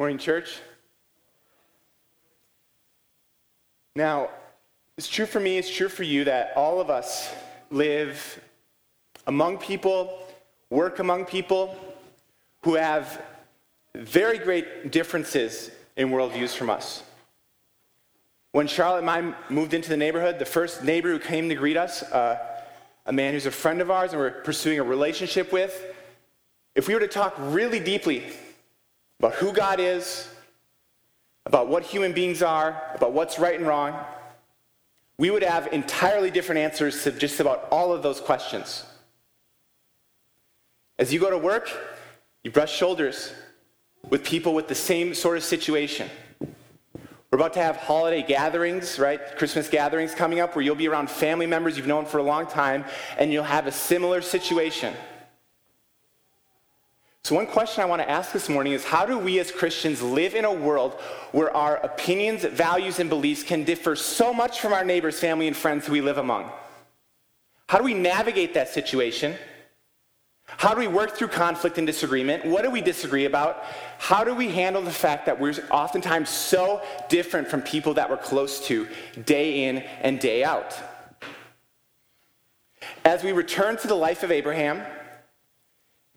Morning, church. Now, it's true for me, it's true for you that all of us live among people, work among people who have very great differences in worldviews from us. When Charlotte and I moved into the neighborhood, the first neighbor who came to greet us, uh, a man who's a friend of ours and we're pursuing a relationship with, if we were to talk really deeply about who God is, about what human beings are, about what's right and wrong, we would have entirely different answers to just about all of those questions. As you go to work, you brush shoulders with people with the same sort of situation. We're about to have holiday gatherings, right? Christmas gatherings coming up where you'll be around family members you've known for a long time and you'll have a similar situation. So, one question I want to ask this morning is how do we as Christians live in a world where our opinions, values, and beliefs can differ so much from our neighbors, family, and friends who we live among? How do we navigate that situation? How do we work through conflict and disagreement? What do we disagree about? How do we handle the fact that we're oftentimes so different from people that we're close to day in and day out? As we return to the life of Abraham,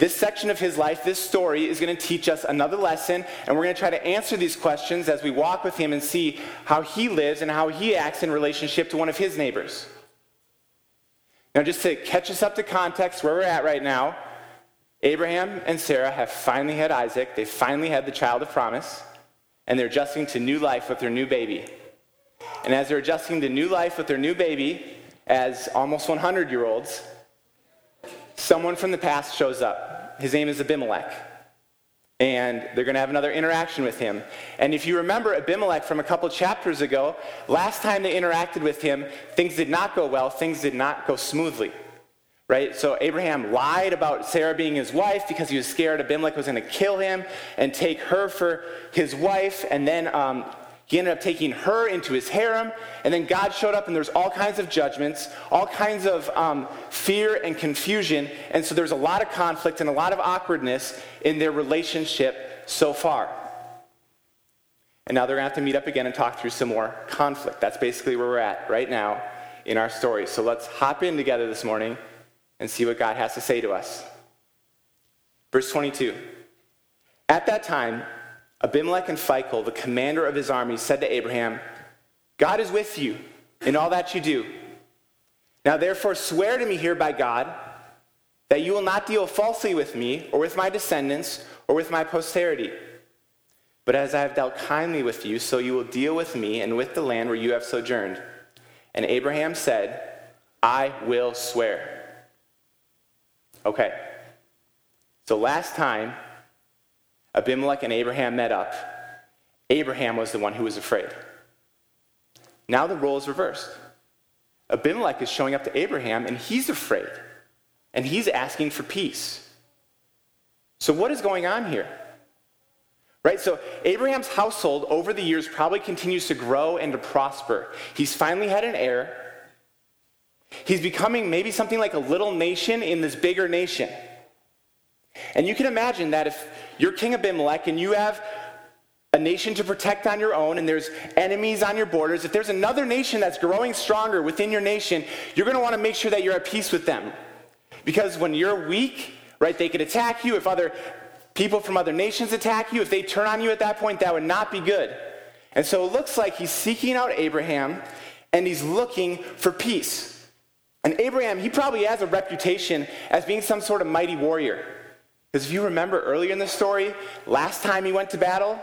this section of his life, this story, is going to teach us another lesson, and we're going to try to answer these questions as we walk with him and see how he lives and how he acts in relationship to one of his neighbors. Now, just to catch us up to context where we're at right now, Abraham and Sarah have finally had Isaac. They finally had the child of promise, and they're adjusting to new life with their new baby. And as they're adjusting to new life with their new baby, as almost 100 year olds, someone from the past shows up. His name is Abimelech. And they're going to have another interaction with him. And if you remember Abimelech from a couple chapters ago, last time they interacted with him, things did not go well, things did not go smoothly. Right? So Abraham lied about Sarah being his wife because he was scared Abimelech was going to kill him and take her for his wife. And then um, he ended up taking her into his harem, and then God showed up, and there's all kinds of judgments, all kinds of um, fear and confusion, and so there's a lot of conflict and a lot of awkwardness in their relationship so far. And now they're going to have to meet up again and talk through some more conflict. That's basically where we're at right now in our story. So let's hop in together this morning and see what God has to say to us. Verse 22. At that time, Abimelech and Phicol, the commander of his army, said to Abraham, God is with you in all that you do. Now therefore swear to me here by God that you will not deal falsely with me or with my descendants or with my posterity. But as I have dealt kindly with you, so you will deal with me and with the land where you have sojourned. And Abraham said, I will swear. Okay. So last time, Abimelech and Abraham met up, Abraham was the one who was afraid. Now the role is reversed. Abimelech is showing up to Abraham and he's afraid. And he's asking for peace. So, what is going on here? Right? So, Abraham's household over the years probably continues to grow and to prosper. He's finally had an heir. He's becoming maybe something like a little nation in this bigger nation. And you can imagine that if you're King Abimelech and you have a nation to protect on your own and there's enemies on your borders, if there's another nation that's growing stronger within your nation, you're going to want to make sure that you're at peace with them. Because when you're weak, right, they could attack you. If other people from other nations attack you, if they turn on you at that point, that would not be good. And so it looks like he's seeking out Abraham and he's looking for peace. And Abraham, he probably has a reputation as being some sort of mighty warrior. Because if you remember earlier in the story, last time he went to battle,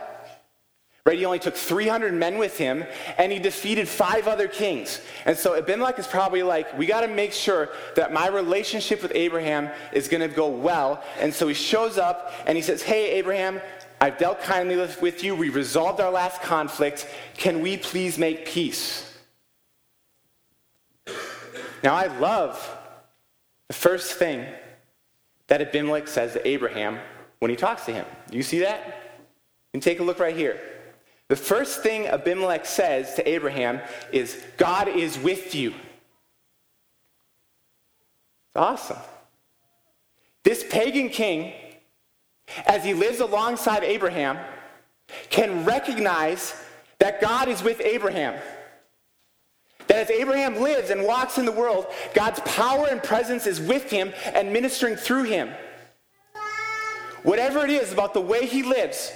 right, he only took 300 men with him and he defeated five other kings. And so Abimelech is probably like, we got to make sure that my relationship with Abraham is going to go well. And so he shows up and he says, Hey, Abraham, I've dealt kindly with you. We resolved our last conflict. Can we please make peace? Now, I love the first thing that Abimelech says to Abraham when he talks to him. You see that? And take a look right here. The first thing Abimelech says to Abraham is, God is with you. It's awesome. This pagan king, as he lives alongside Abraham, can recognize that God is with Abraham. As Abraham lives and walks in the world, God's power and presence is with him and ministering through him. Whatever it is about the way he lives,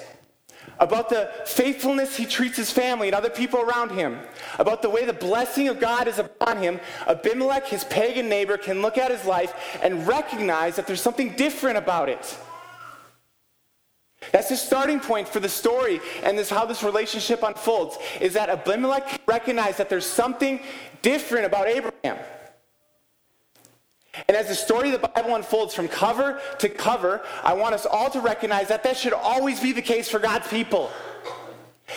about the faithfulness he treats his family and other people around him, about the way the blessing of God is upon him, Abimelech, his pagan neighbor, can look at his life and recognize that there's something different about it. That's the starting point for the story and this how this relationship unfolds is that Abimelech recognized that there's something different about Abraham. And as the story of the Bible unfolds from cover to cover, I want us all to recognize that that should always be the case for God's people.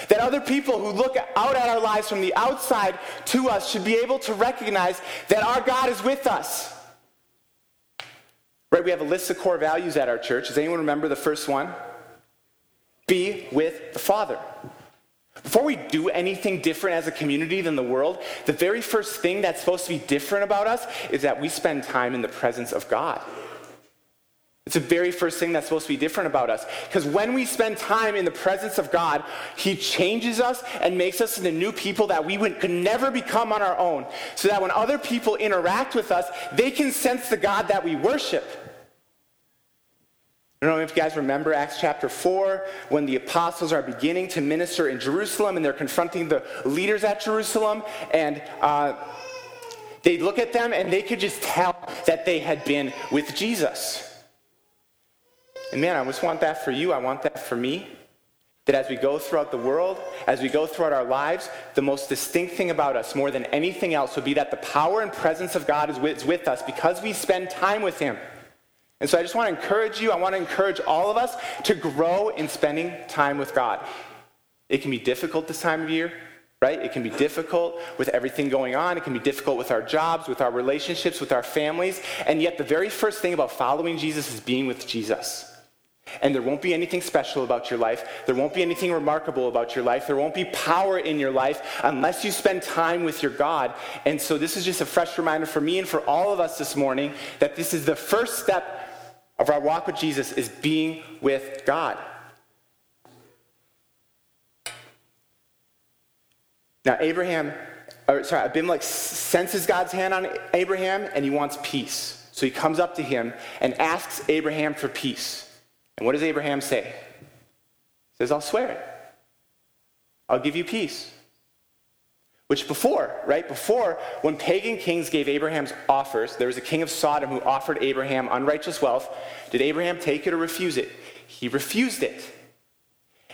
That other people who look out at our lives from the outside to us should be able to recognize that our God is with us. Right? We have a list of core values at our church. Does anyone remember the first one? Be with the Father. Before we do anything different as a community than the world, the very first thing that's supposed to be different about us is that we spend time in the presence of God. It's the very first thing that's supposed to be different about us. Because when we spend time in the presence of God, He changes us and makes us into new people that we would, could never become on our own. So that when other people interact with us, they can sense the God that we worship. I don't know if you guys remember Acts chapter 4 when the apostles are beginning to minister in Jerusalem and they're confronting the leaders at Jerusalem. And uh, they look at them and they could just tell that they had been with Jesus. And man, I just want that for you. I want that for me. That as we go throughout the world, as we go throughout our lives, the most distinct thing about us, more than anything else, would be that the power and presence of God is with, is with us because we spend time with Him. And so I just want to encourage you, I want to encourage all of us to grow in spending time with God. It can be difficult this time of year, right? It can be difficult with everything going on. It can be difficult with our jobs, with our relationships, with our families. And yet, the very first thing about following Jesus is being with Jesus. And there won't be anything special about your life. There won't be anything remarkable about your life. There won't be power in your life unless you spend time with your God. And so, this is just a fresh reminder for me and for all of us this morning that this is the first step of our walk with Jesus is being with God. Now, Abraham, or sorry, Abimelech senses God's hand on Abraham and he wants peace. So he comes up to him and asks Abraham for peace. And what does Abraham say? He says, I'll swear it. I'll give you peace. Which before, right? Before, when pagan kings gave Abraham's offers, there was a king of Sodom who offered Abraham unrighteous wealth. Did Abraham take it or refuse it? He refused it.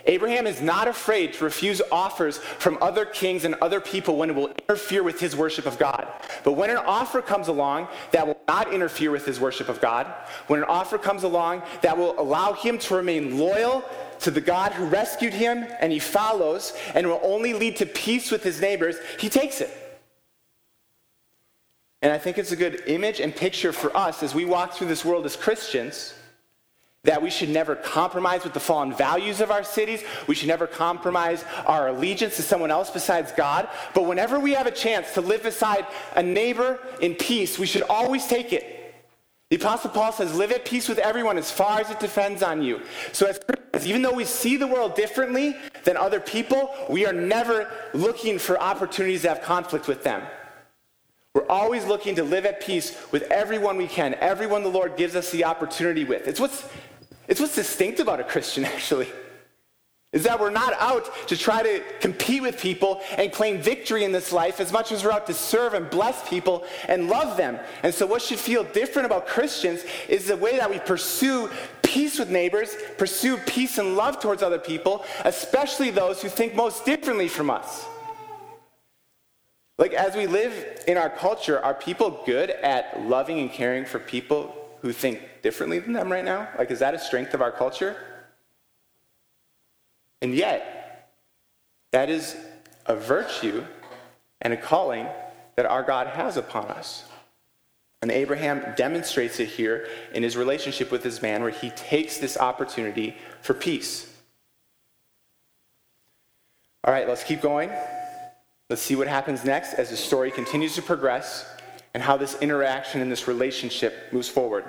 Abraham is not afraid to refuse offers from other kings and other people when it will interfere with his worship of God. But when an offer comes along that will not interfere with his worship of God, when an offer comes along that will allow him to remain loyal to the God who rescued him and he follows and will only lead to peace with his neighbors, he takes it. And I think it's a good image and picture for us as we walk through this world as Christians that we should never compromise with the fallen values of our cities. We should never compromise our allegiance to someone else besides God. But whenever we have a chance to live beside a neighbor in peace, we should always take it. The Apostle Paul says, live at peace with everyone as far as it depends on you. So, as Christians, even though we see the world differently than other people, we are never looking for opportunities to have conflict with them. We're always looking to live at peace with everyone we can, everyone the Lord gives us the opportunity with. It's what's, it's what's distinct about a Christian, actually is that we're not out to try to compete with people and claim victory in this life as much as we're out to serve and bless people and love them. And so, what should feel different about Christians is the way that we pursue peace with neighbors, pursue peace and love towards other people, especially those who think most differently from us. Like, as we live in our culture, are people good at loving and caring for people who think differently than them right now? Like, is that a strength of our culture? And yet, that is a virtue and a calling that our God has upon us. And Abraham demonstrates it here in his relationship with his man, where he takes this opportunity for peace. All right, let's keep going. Let's see what happens next as the story continues to progress and how this interaction and this relationship moves forward.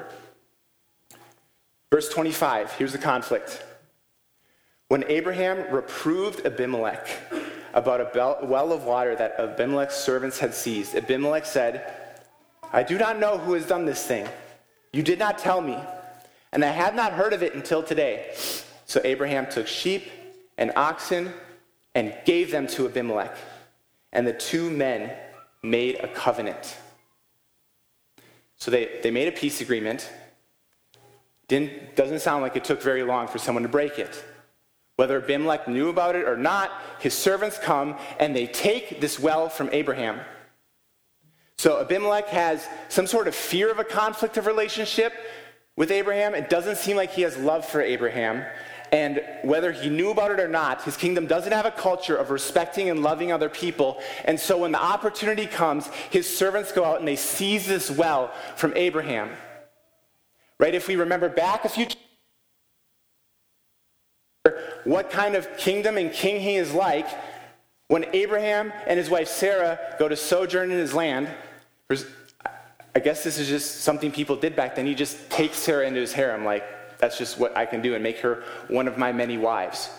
Verse 25, here's the conflict. When Abraham reproved Abimelech about a well of water that Abimelech's servants had seized, Abimelech said, I do not know who has done this thing. You did not tell me, and I have not heard of it until today. So Abraham took sheep and oxen and gave them to Abimelech, and the two men made a covenant. So they, they made a peace agreement. Didn't, doesn't sound like it took very long for someone to break it. Whether Abimelech knew about it or not, his servants come and they take this well from Abraham. So Abimelech has some sort of fear of a conflict of relationship with Abraham. It doesn't seem like he has love for Abraham. And whether he knew about it or not, his kingdom doesn't have a culture of respecting and loving other people. And so when the opportunity comes, his servants go out and they seize this well from Abraham. Right? If we remember back a few what kind of kingdom and king he is like, when Abraham and his wife Sarah go to sojourn in his land, I guess this is just something people did back then. He just takes Sarah into his harem, like, that's just what I can do and make her one of my many wives.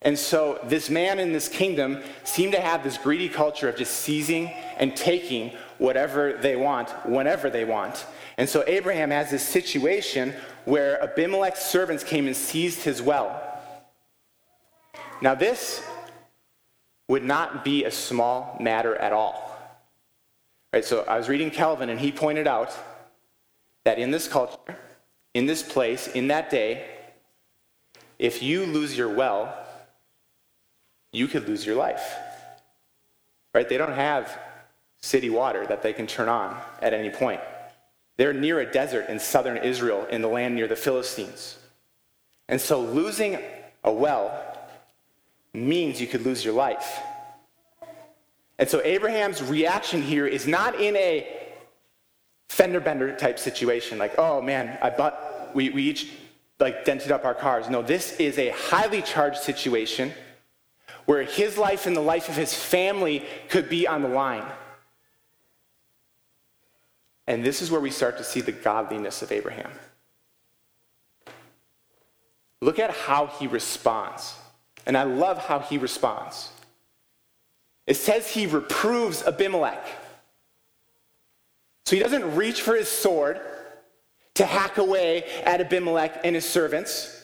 And so this man in this kingdom seemed to have this greedy culture of just seizing and taking whatever they want, whenever they want. And so Abraham has this situation where Abimelech's servants came and seized his well. Now, this would not be a small matter at all. Right, so I was reading Calvin, and he pointed out that in this culture, in this place, in that day, if you lose your well, you could lose your life. Right? They don't have city water that they can turn on at any point. They're near a desert in southern Israel, in the land near the Philistines. And so losing a well means you could lose your life. And so Abraham's reaction here is not in a fender bender type situation, like, oh man, I bought, we, we each like dented up our cars. No, this is a highly charged situation where his life and the life of his family could be on the line. And this is where we start to see the godliness of Abraham. Look at how he responds. And I love how he responds. It says he reproves Abimelech. So he doesn't reach for his sword to hack away at Abimelech and his servants.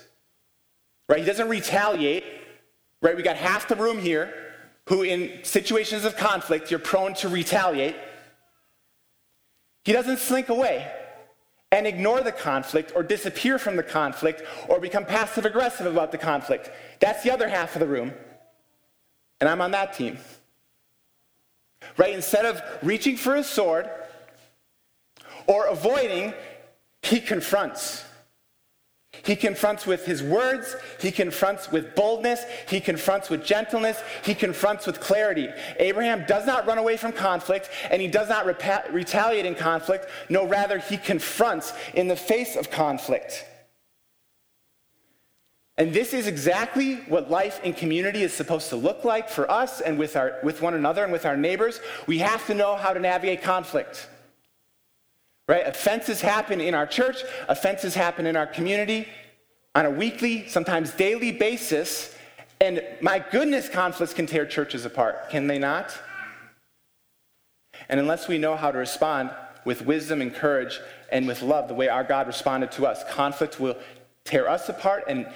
Right? He doesn't retaliate. Right? We got half the room here who, in situations of conflict, you're prone to retaliate. He doesn't slink away and ignore the conflict or disappear from the conflict or become passive aggressive about the conflict. That's the other half of the room. And I'm on that team. Right? Instead of reaching for his sword, or avoiding, he confronts. He confronts with his words, he confronts with boldness, he confronts with gentleness, he confronts with clarity. Abraham does not run away from conflict, and he does not repa- retaliate in conflict. No, rather, he confronts in the face of conflict. And this is exactly what life in community is supposed to look like for us and with, our, with one another and with our neighbors. We have to know how to navigate conflict. Right? Offenses happen in our church, offenses happen in our community on a weekly, sometimes daily basis. And my goodness, conflicts can tear churches apart, can they not? And unless we know how to respond with wisdom and courage and with love, the way our God responded to us, conflict will tear us apart and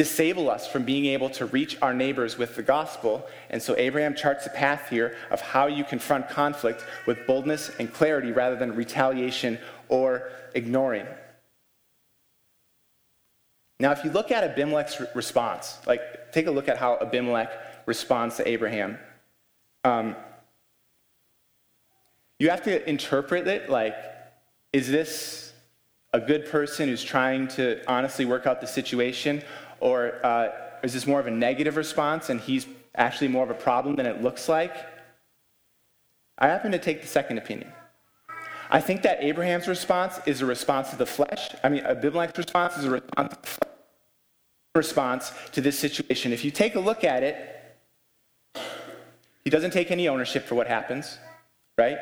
disable us from being able to reach our neighbors with the gospel. And so Abraham charts a path here of how you confront conflict with boldness and clarity rather than retaliation or ignoring. Now, if you look at Abimelech's response, like take a look at how Abimelech responds to Abraham. Um, you have to interpret it like, is this a good person who's trying to honestly work out the situation? Or uh, is this more of a negative response and he's actually more of a problem than it looks like? I happen to take the second opinion. I think that Abraham's response is a response to the flesh. I mean, Abimelech's response is a response to, response to this situation. If you take a look at it, he doesn't take any ownership for what happens, right?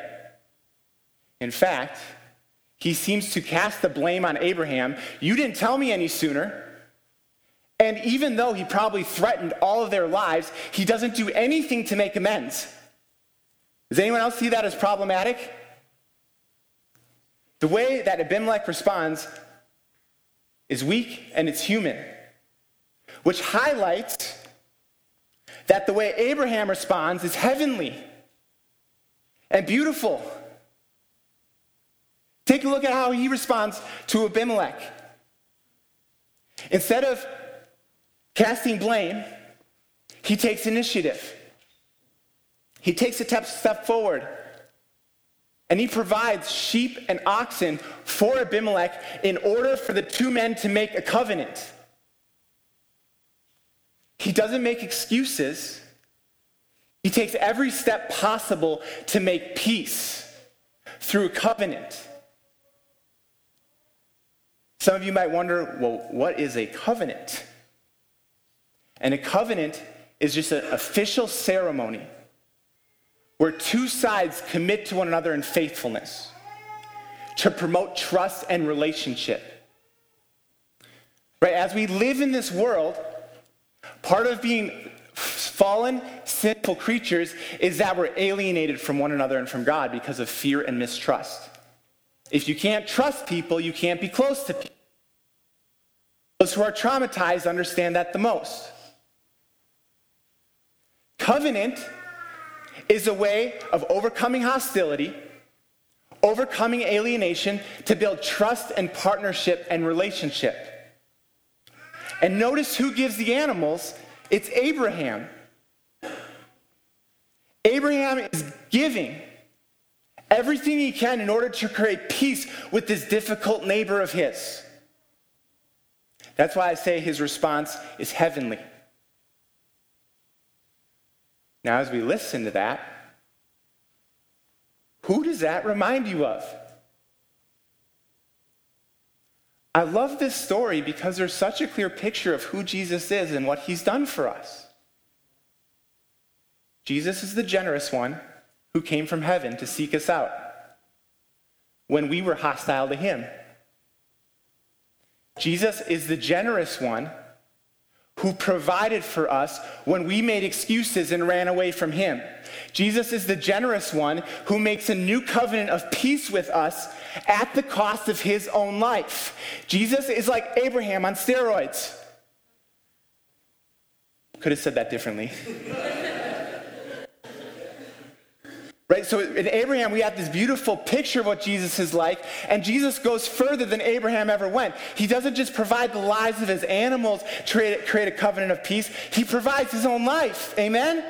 In fact, he seems to cast the blame on Abraham. You didn't tell me any sooner. And even though he probably threatened all of their lives, he doesn't do anything to make amends. Does anyone else see that as problematic? The way that Abimelech responds is weak and it's human, which highlights that the way Abraham responds is heavenly and beautiful. Take a look at how he responds to Abimelech. Instead of casting blame, he takes initiative. He takes a step forward and he provides sheep and oxen for Abimelech in order for the two men to make a covenant. He doesn't make excuses. He takes every step possible to make peace through a covenant. Some of you might wonder well, what is a covenant? And a covenant is just an official ceremony where two sides commit to one another in faithfulness to promote trust and relationship. Right? As we live in this world, part of being fallen, sinful creatures is that we're alienated from one another and from God because of fear and mistrust. If you can't trust people, you can't be close to people. Those who are traumatized understand that the most. Covenant is a way of overcoming hostility, overcoming alienation to build trust and partnership and relationship. And notice who gives the animals it's Abraham. Abraham is giving everything he can in order to create peace with this difficult neighbor of his. That's why I say his response is heavenly. Now, as we listen to that, who does that remind you of? I love this story because there's such a clear picture of who Jesus is and what he's done for us. Jesus is the generous one who came from heaven to seek us out when we were hostile to him. Jesus is the generous one who provided for us when we made excuses and ran away from him. Jesus is the generous one who makes a new covenant of peace with us at the cost of his own life. Jesus is like Abraham on steroids. Could have said that differently. Right? So in Abraham, we have this beautiful picture of what Jesus is like, and Jesus goes further than Abraham ever went. He doesn't just provide the lives of his animals create, create a covenant of peace, he provides his own life. Amen?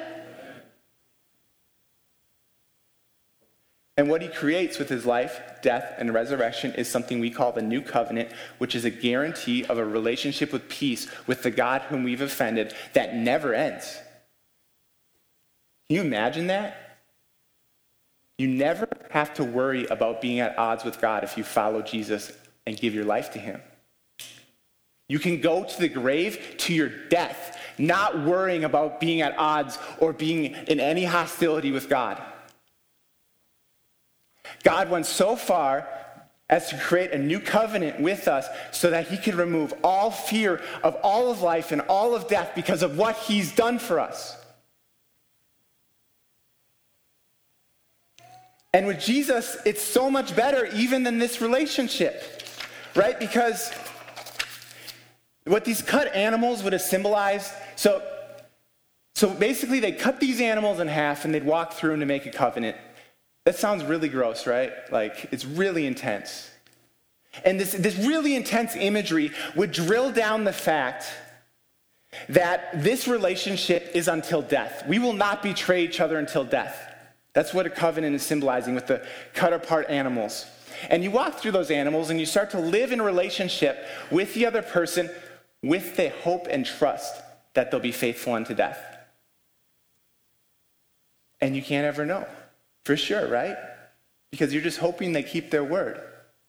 And what he creates with his life, death, and resurrection is something we call the new covenant, which is a guarantee of a relationship with peace with the God whom we've offended that never ends. Can you imagine that? You never have to worry about being at odds with God if you follow Jesus and give your life to Him. You can go to the grave to your death, not worrying about being at odds or being in any hostility with God. God went so far as to create a new covenant with us so that he could remove all fear of all of life and all of death because of what he's done for us. And with Jesus, it's so much better even than this relationship, right? Because what these cut animals would have symbolized, so, so basically they cut these animals in half and they'd walk through them to make a covenant. That sounds really gross, right? Like, it's really intense. And this, this really intense imagery would drill down the fact that this relationship is until death. We will not betray each other until death. That's what a covenant is symbolizing with the cut apart animals. And you walk through those animals and you start to live in relationship with the other person with the hope and trust that they'll be faithful unto death. And you can't ever know for sure, right? Because you're just hoping they keep their word.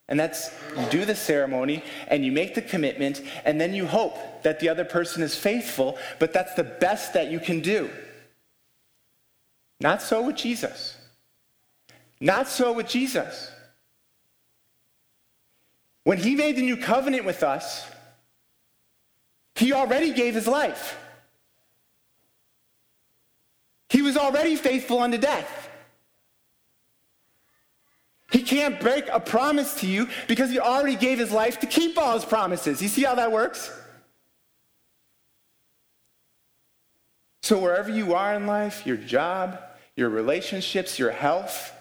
And that's you do the ceremony and you make the commitment and then you hope that the other person is faithful, but that's the best that you can do. Not so with Jesus. Not so with Jesus. When he made the new covenant with us, He already gave his life. He was already faithful unto death. He can't break a promise to you because he already gave his life to keep all his promises. You see how that works? So, wherever you are in life, your job, your relationships, your health,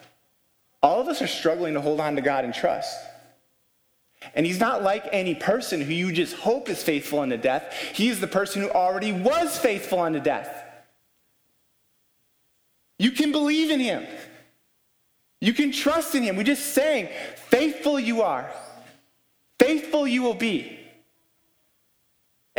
all of us are struggling to hold on to God and trust. And he's not like any person who you just hope is faithful unto death. He is the person who already was faithful unto death. You can believe in him. You can trust in him. We're just saying, faithful you are. Faithful you will be.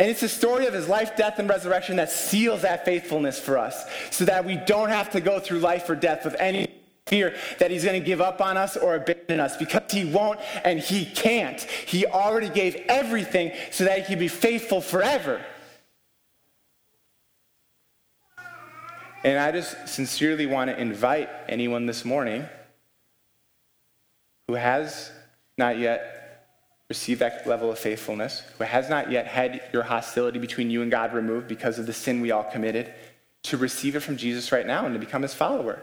And it's the story of his life, death, and resurrection that seals that faithfulness for us so that we don't have to go through life or death with any fear that he's going to give up on us or abandon us because he won't and he can't. He already gave everything so that he can be faithful forever. And I just sincerely want to invite anyone this morning who has not yet receive that level of faithfulness, who has not yet had your hostility between you and God removed because of the sin we all committed, to receive it from Jesus right now and to become his follower.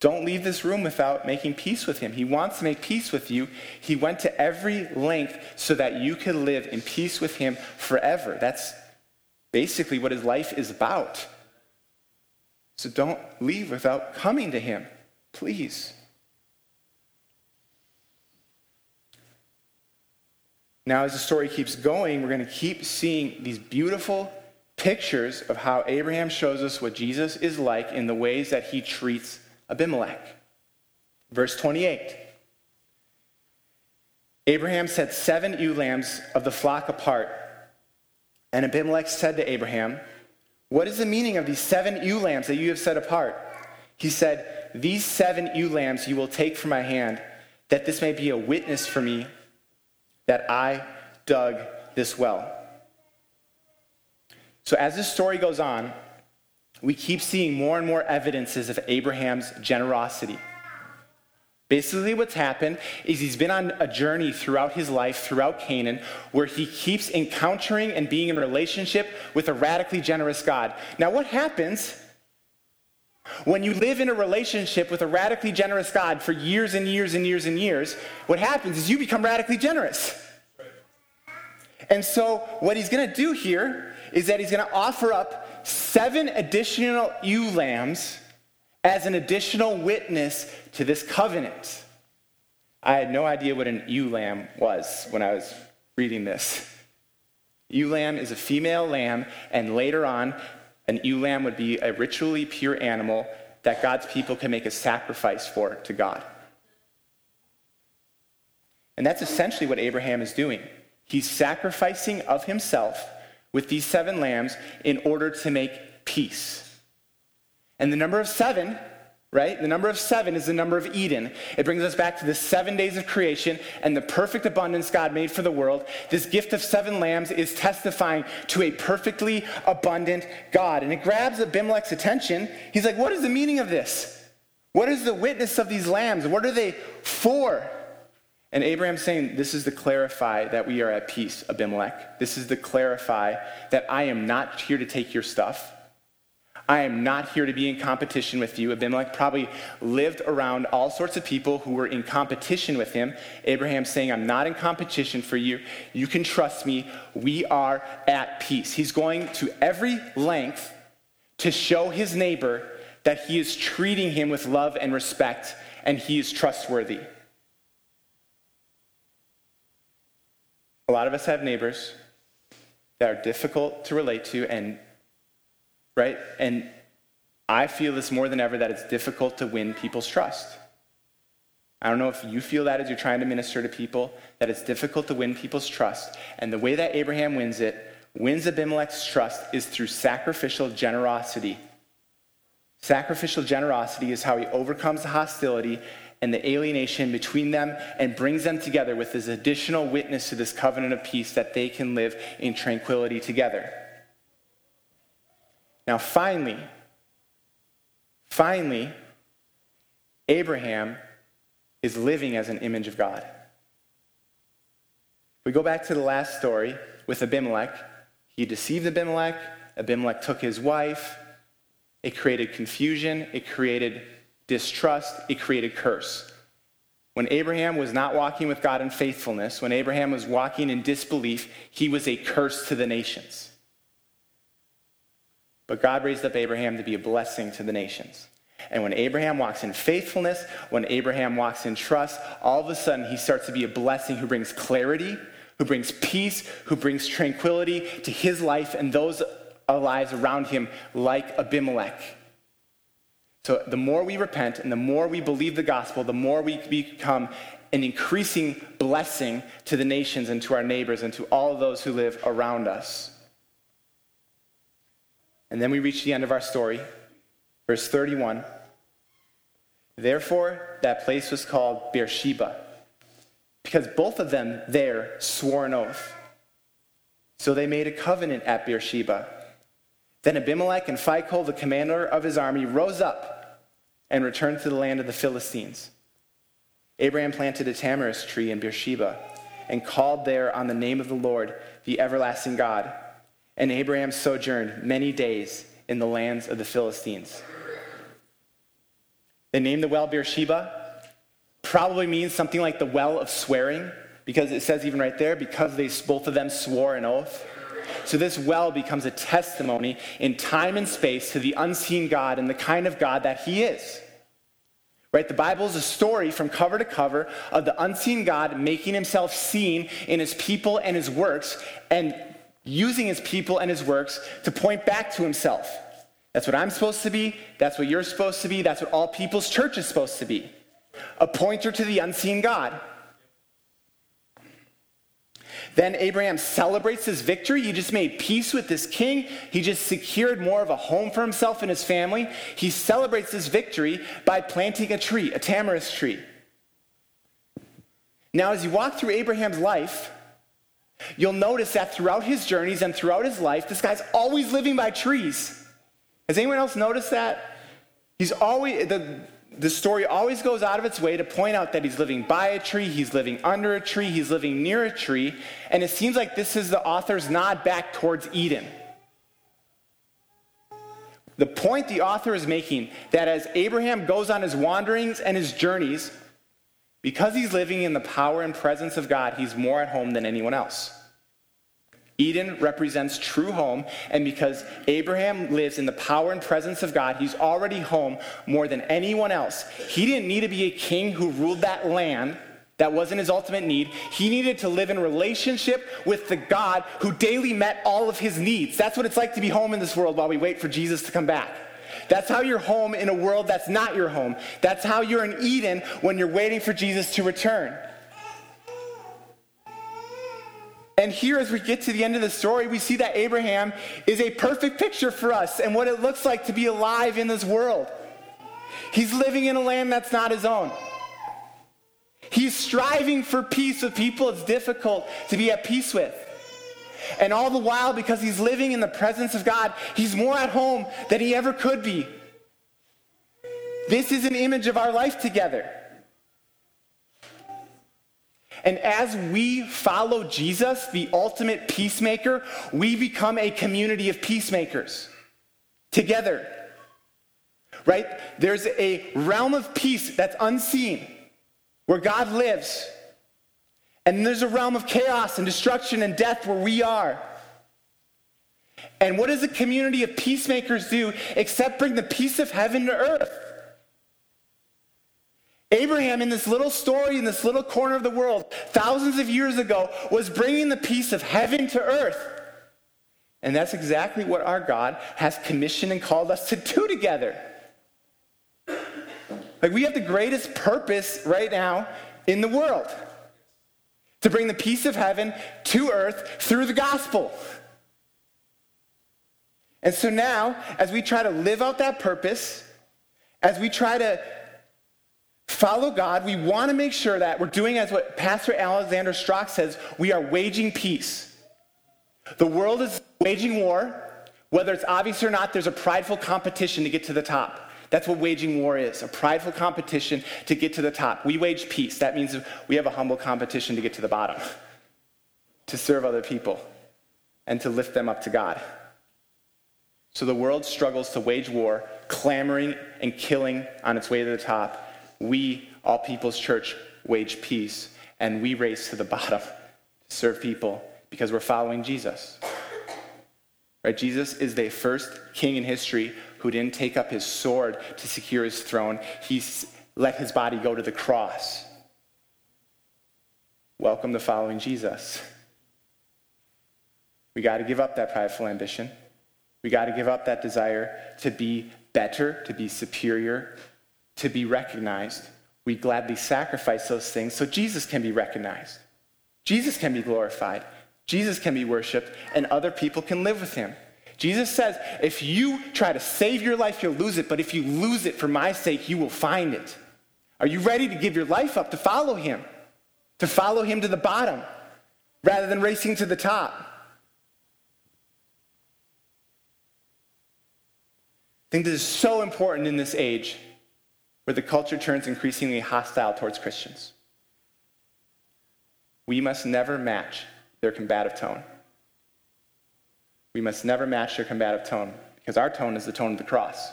Don't leave this room without making peace with him. He wants to make peace with you. He went to every length so that you could live in peace with him forever. That's basically what his life is about. So don't leave without coming to him, please. Now, as the story keeps going, we're going to keep seeing these beautiful pictures of how Abraham shows us what Jesus is like in the ways that he treats Abimelech. Verse 28 Abraham set seven ewe lambs of the flock apart. And Abimelech said to Abraham, What is the meaning of these seven ewe lambs that you have set apart? He said, These seven ewe lambs you will take from my hand, that this may be a witness for me that I dug this well. So, as this story goes on, we keep seeing more and more evidences of Abraham's generosity. Basically, what's happened is he's been on a journey throughout his life, throughout Canaan, where he keeps encountering and being in relationship with a radically generous God. Now, what happens when you live in a relationship with a radically generous God for years and years and years and years, what happens is you become radically generous. And so, what he's going to do here is that he's going to offer up seven additional ewe lambs as an additional witness to this covenant. I had no idea what an ewe lamb was when I was reading this. Ewe lamb is a female lamb, and later on, an ewe lamb would be a ritually pure animal that God's people can make a sacrifice for to God. And that's essentially what Abraham is doing. He's sacrificing of himself with these seven lambs in order to make peace. And the number of seven right? The number of seven is the number of Eden. It brings us back to the seven days of creation and the perfect abundance God made for the world. This gift of seven lambs is testifying to a perfectly abundant God. And it grabs Abimelech's attention. He's like, What is the meaning of this? What is the witness of these lambs? What are they for? And Abraham's saying, This is to clarify that we are at peace, Abimelech. This is to clarify that I am not here to take your stuff. I am not here to be in competition with you. Abimelech probably lived around all sorts of people who were in competition with him. Abraham saying, I'm not in competition for you. You can trust me. We are at peace. He's going to every length to show his neighbor that he is treating him with love and respect and he is trustworthy. A lot of us have neighbors that are difficult to relate to and right? And I feel this more than ever that it's difficult to win people's trust. I don't know if you feel that as you're trying to minister to people, that it's difficult to win people's trust. And the way that Abraham wins it, wins Abimelech's trust, is through sacrificial generosity. Sacrificial generosity is how he overcomes the hostility and the alienation between them and brings them together with this additional witness to this covenant of peace that they can live in tranquility together. Now, finally, finally, Abraham is living as an image of God. We go back to the last story with Abimelech. He deceived Abimelech. Abimelech took his wife. It created confusion. It created distrust. It created curse. When Abraham was not walking with God in faithfulness, when Abraham was walking in disbelief, he was a curse to the nations. But God raised up Abraham to be a blessing to the nations. And when Abraham walks in faithfulness, when Abraham walks in trust, all of a sudden he starts to be a blessing who brings clarity, who brings peace, who brings tranquility to his life and those uh, lives around him, like Abimelech. So the more we repent and the more we believe the gospel, the more we become an increasing blessing to the nations and to our neighbors and to all those who live around us. And then we reach the end of our story. Verse 31 Therefore, that place was called Beersheba, because both of them there swore an oath. So they made a covenant at Beersheba. Then Abimelech and Phicol, the commander of his army, rose up and returned to the land of the Philistines. Abraham planted a tamarisk tree in Beersheba and called there on the name of the Lord, the everlasting God. And Abraham sojourned many days in the lands of the Philistines. The name the well Beersheba probably means something like the well of swearing, because it says even right there, because they both of them swore an oath. So this well becomes a testimony in time and space to the unseen God and the kind of God that He is. Right? The Bible is a story from cover to cover of the unseen God making himself seen in his people and his works and using his people and his works to point back to himself. That's what I'm supposed to be. That's what you're supposed to be. That's what all people's church is supposed to be a pointer to the unseen God. Then Abraham celebrates his victory. He just made peace with this king. He just secured more of a home for himself and his family. He celebrates his victory by planting a tree, a tamarisk tree. Now, as you walk through Abraham's life, you'll notice that throughout his journeys and throughout his life, this guy's always living by trees. Has anyone else noticed that? He's always, the, the story always goes out of its way to point out that he's living by a tree, he's living under a tree, he's living near a tree, and it seems like this is the author's nod back towards Eden. The point the author is making that as Abraham goes on his wanderings and his journeys, because he's living in the power and presence of God, he's more at home than anyone else. Eden represents true home, and because Abraham lives in the power and presence of God, he's already home more than anyone else. He didn't need to be a king who ruled that land. That wasn't his ultimate need. He needed to live in relationship with the God who daily met all of his needs. That's what it's like to be home in this world while we wait for Jesus to come back. That's how you're home in a world that's not your home. That's how you're in Eden when you're waiting for Jesus to return. And here, as we get to the end of the story, we see that Abraham is a perfect picture for us and what it looks like to be alive in this world. He's living in a land that's not his own. He's striving for peace with people it's difficult to be at peace with. And all the while, because he's living in the presence of God, he's more at home than he ever could be. This is an image of our life together. And as we follow Jesus, the ultimate peacemaker, we become a community of peacemakers together. Right? There's a realm of peace that's unseen where God lives. And there's a realm of chaos and destruction and death where we are. And what does a community of peacemakers do except bring the peace of heaven to earth? Abraham, in this little story, in this little corner of the world, thousands of years ago, was bringing the peace of heaven to earth. And that's exactly what our God has commissioned and called us to do together. Like, we have the greatest purpose right now in the world to bring the peace of heaven to earth through the gospel. And so now, as we try to live out that purpose, as we try to follow God, we want to make sure that we're doing as what Pastor Alexander Strauch says we are waging peace. The world is waging war. Whether it's obvious or not, there's a prideful competition to get to the top. That's what waging war is a prideful competition to get to the top. We wage peace. That means we have a humble competition to get to the bottom, to serve other people. and to lift them up to God. So the world struggles to wage war, clamoring and killing on its way to the top. We, All People's Church, wage peace, and we race to the bottom to serve people because we're following Jesus. Right? Jesus is the first king in history who didn't take up his sword to secure his throne. He let his body go to the cross. Welcome to following Jesus. We got to give up that prideful ambition. We got to give up that desire to be better, to be superior, to be recognized. We gladly sacrifice those things so Jesus can be recognized. Jesus can be glorified. Jesus can be worshiped, and other people can live with him. Jesus says, if you try to save your life, you'll lose it, but if you lose it for my sake, you will find it. Are you ready to give your life up to follow him? To follow him to the bottom rather than racing to the top? I think this is so important in this age where the culture turns increasingly hostile towards Christians. We must never match their combative tone. We must never match their combative tone because our tone is the tone of the cross.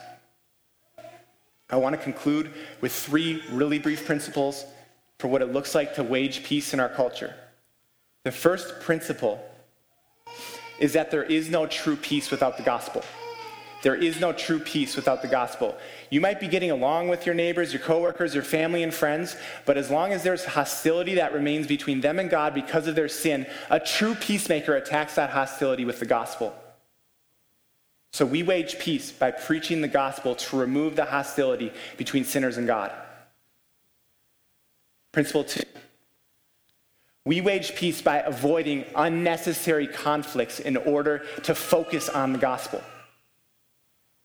I want to conclude with three really brief principles for what it looks like to wage peace in our culture. The first principle is that there is no true peace without the gospel. There is no true peace without the gospel. You might be getting along with your neighbors, your coworkers, your family and friends, but as long as there's hostility that remains between them and God because of their sin, a true peacemaker attacks that hostility with the gospel. So we wage peace by preaching the gospel to remove the hostility between sinners and God. Principle two. We wage peace by avoiding unnecessary conflicts in order to focus on the gospel.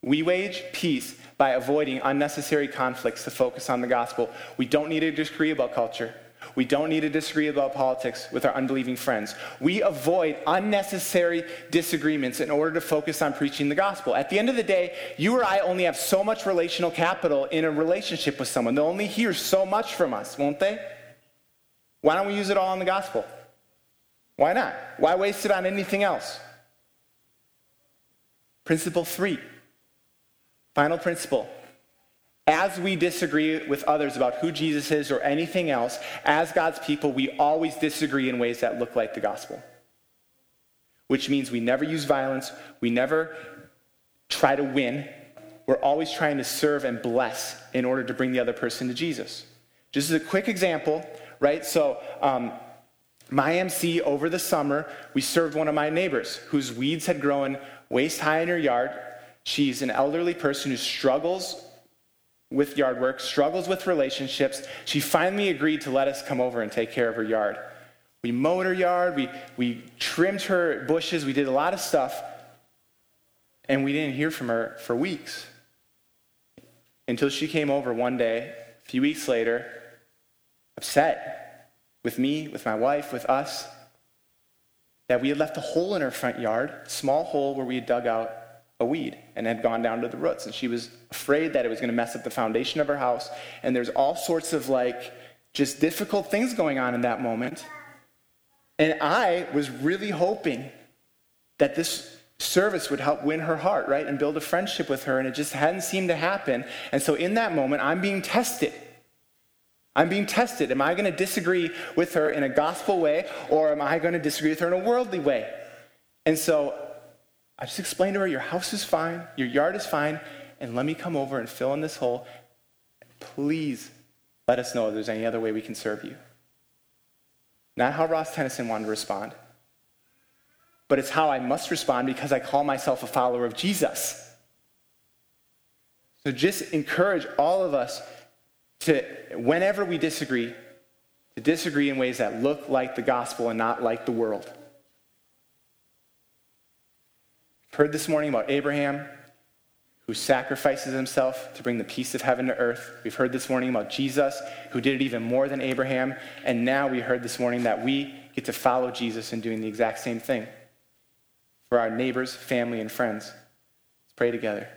We wage peace by avoiding unnecessary conflicts to focus on the gospel. We don't need to disagree about culture. We don't need to disagree about politics with our unbelieving friends. We avoid unnecessary disagreements in order to focus on preaching the gospel. At the end of the day, you or I only have so much relational capital in a relationship with someone. They'll only hear so much from us, won't they? Why don't we use it all on the gospel? Why not? Why waste it on anything else? Principle three Final principle. As we disagree with others about who Jesus is or anything else, as God's people, we always disagree in ways that look like the gospel. Which means we never use violence, we never try to win. We're always trying to serve and bless in order to bring the other person to Jesus. Just as a quick example, right? So, um, my MC over the summer, we served one of my neighbors whose weeds had grown waist high in her yard She's an elderly person who struggles with yard work, struggles with relationships. She finally agreed to let us come over and take care of her yard. We mowed her yard, we, we trimmed her bushes, we did a lot of stuff, and we didn't hear from her for weeks. Until she came over one day, a few weeks later, upset with me, with my wife, with us, that we had left a hole in her front yard, small hole where we had dug out a weed and had gone down to the roots. And she was afraid that it was going to mess up the foundation of her house. And there's all sorts of like just difficult things going on in that moment. And I was really hoping that this service would help win her heart, right? And build a friendship with her. And it just hadn't seemed to happen. And so in that moment, I'm being tested. I'm being tested. Am I going to disagree with her in a gospel way or am I going to disagree with her in a worldly way? And so I just explained to her, your house is fine, your yard is fine, and let me come over and fill in this hole. Please let us know if there's any other way we can serve you. Not how Ross Tennyson wanted to respond, but it's how I must respond because I call myself a follower of Jesus. So just encourage all of us to, whenever we disagree, to disagree in ways that look like the gospel and not like the world. Heard this morning about Abraham, who sacrifices himself to bring the peace of heaven to earth. We've heard this morning about Jesus, who did it even more than Abraham. And now we heard this morning that we get to follow Jesus in doing the exact same thing for our neighbors, family, and friends. Let's pray together.